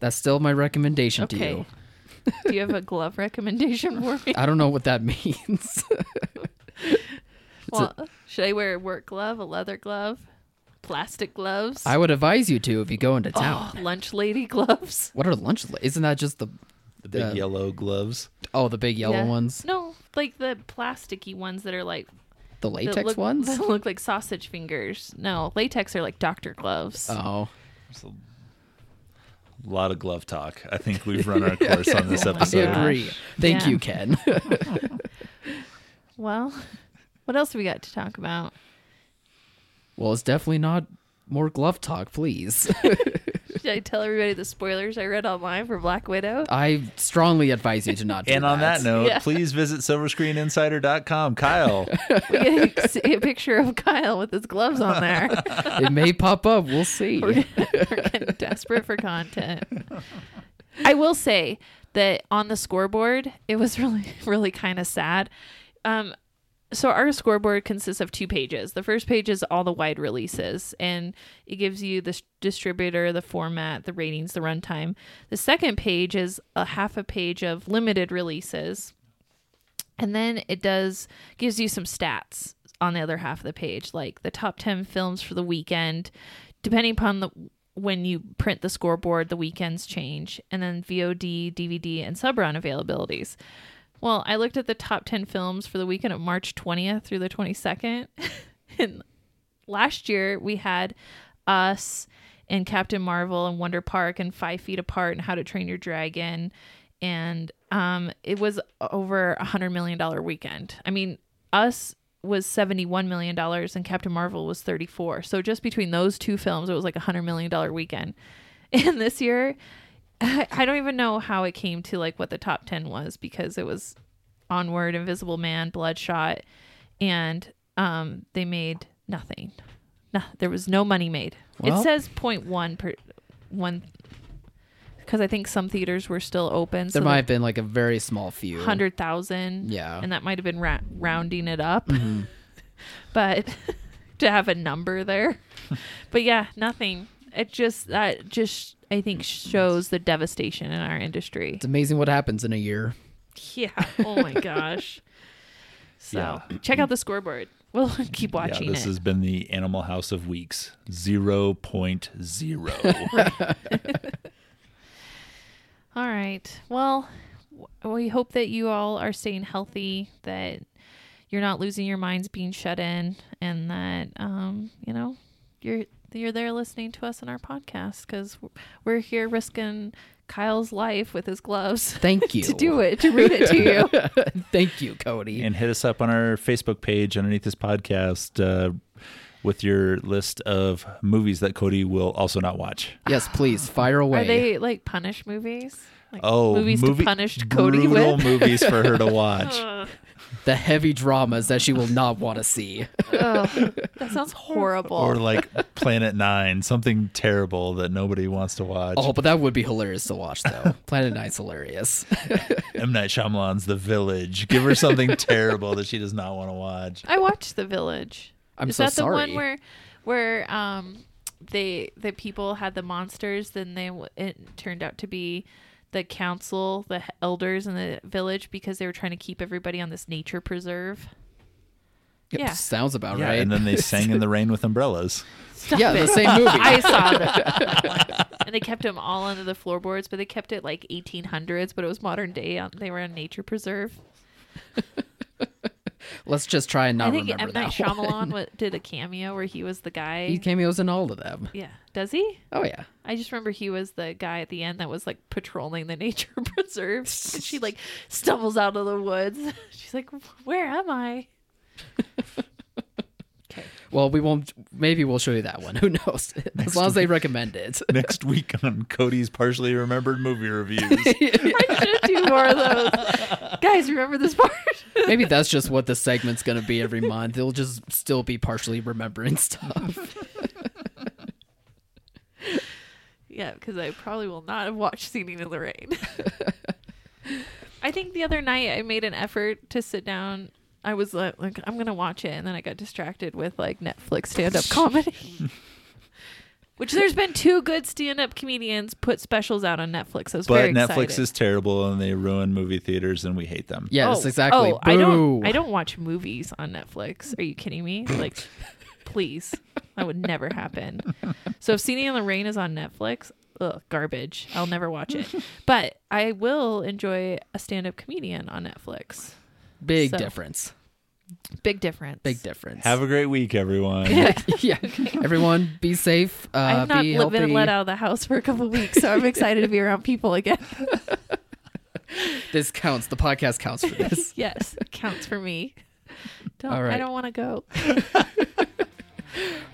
That's still my recommendation to Okay. you. Do you have a glove recommendation for me? I don't know what that (laughs) means. Well, should I wear a work glove, a leather glove, plastic gloves, I would advise you to if you go into town. oh, lunch lady gloves? (laughs) What are lunch? li- Isn't that just the The big Uh, yellow gloves. oh the big yellow Yeah. ones, No, like the plasticky ones that are like the that latex look, (laughs) ones? that look like sausage fingers. No, latex are like doctor gloves. Oh, A lot of glove talk. I think we've (laughs) run our course on this my I episode. agree. Thank Yeah. you, Ken. (laughs) Well, what else have we got to talk about? well, it's definitely not more glove talk, please. Should I tell everybody the spoilers I read online for Black Widow? I strongly advise you to not. Do And on that note, Yeah. please visit silverscreeninsider.com. Kyle, (laughs) We get to see a picture of Kyle with his gloves on there. (laughs) it may pop up. We'll see. We're getting desperate for content. I will say that on the scoreboard, it was really, (laughs) really kind of sad. Um, so our scoreboard consists of two pages. The first page is all the wide releases, and it gives you the distributor, the format, the ratings, the runtime. The second page is a half a page of limited releases, and then it does gives you some stats on the other half of the page, like the top ten films for the weekend, depending upon the when you print the scoreboard, the weekends change, and then VOD, DVD, and subrun availabilities. Well, I looked at the top 10 films for the weekend of March 20th through the 22nd. (laughs) and last year we had Us and Captain Marvel and Wonder Park and Five Feet Apart and How to Train Your Dragon. And um, it was over a $100 million weekend. I mean, Us was $71 million and Captain Marvel was 34. So just between those two films, it was like a $100 million weekend. (laughs) And this year, I (laughs) I don't even know how it came to like what the top 10 was because it was Onward, Invisible Man, Bloodshot, and um, they made nothing. No, there was no money made. Well- it says 0.1 per one because I think some theaters were still open. There so might have been like a very small few. hundred thousand. Yeah. and that might have been ra- rounding it up, Mm-hmm. (laughs) but (laughs) to have a number there. but yeah, nothing. It just that just I think shows the devastation in our industry. It's amazing what happens in a year. Yeah. Oh my (laughs) gosh. So Yeah. check out the scoreboard. We'll (laughs) keep yeah, watching this it. has been the Animal House of Weeks 0.0. (laughs) All right. Well, we hope that you all are staying healthy, that you're not losing your minds being shut in, and that um, you know you're you're there listening to us in our podcast because we're here risking Kyle's life with his gloves (laughs) Thank you. to do it to read it to you. (laughs) Thank you, Cody. And hit us up on our Facebook page underneath this podcast uh, with your list of movies that Cody will also not watch. yes, please fire away. Are they like punish movies? Like Oh, movies movie, to punish Cody brutal with. movies for her to (laughs) watch. Ugh. the heavy dramas that she will not want to see. Ugh, (laughs) that sounds horrible. or like Plan Nine, something terrible that nobody wants to watch. Oh, but that would be hilarious to watch, though. (laughs) Plan Nine's hilarious. (laughs) M Night Shyamalan's The Village. Give her something terrible that she does not want to watch. I watched The Village. I'm Is so that sorry. the one where where um they the people had the monsters then they it turned out to be the council the elders in the village because they were trying to keep everybody on this nature preserve Yep, yeah. sounds about Yeah, right. and then they (laughs) sang in the rain with umbrellas. Stop yeah, it. the same movie. I saw (laughs) that and they kept them all under the floorboards but they kept it like 1800s but it was modern day um, they were on nature preserve (laughs) Let's just try and not I think remember M Night (laughs) that Shyamalan one. did a cameo where he was the guy He cameos in all of them. yeah does he Oh yeah. I just remember he was the guy at the end that was like patrolling the nature (laughs) preserve. and she like stumbles out of the woods. (laughs) She's like, "Where am I?" Okay. Well, we won't. Maybe we'll show you that one. (laughs) Who knows? as long as they recommend it. (laughs) Next week on Cody's partially remembered movie reviews. (laughs) I should do more of those. Guys, remember this part? Maybe that's just what the segment's gonna be every month. They'll just still be partially remembering stuff. yeah, because I probably will not have watched Singing in the Rain. I think the other night I made an effort to sit down. I was like, like I'm gonna watch it, and then I got distracted with like Netflix stand-up comedy. (laughs) Which there's been two good stand-up comedians put specials out on Netflix. I was But very Netflix excited. is terrible and they ruin movie theaters and we hate them. Yes, Oh, exactly. Oh, I don't. I don't watch movies on Netflix. Are you kidding me? Like, (laughs) please, that would never happen. So if Singing in the Rain is on Netflix, ugh, garbage. I'll never watch it. (laughs) But I will enjoy a stand-up comedian on Netflix. Big So- difference. Big difference. Big difference. Have a great week, everyone. (laughs) (laughs) yeah. Everyone, be safe. Uh, I've not be li- been healthy. let out of the house for a couple weeks, so I'm (laughs) excited to be around people again. This counts. The podcast counts for this. yes, it counts for me. Don't, All I don't want to go.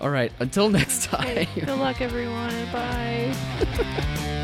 All right. Until next time. Okay, good luck, everyone. Bye.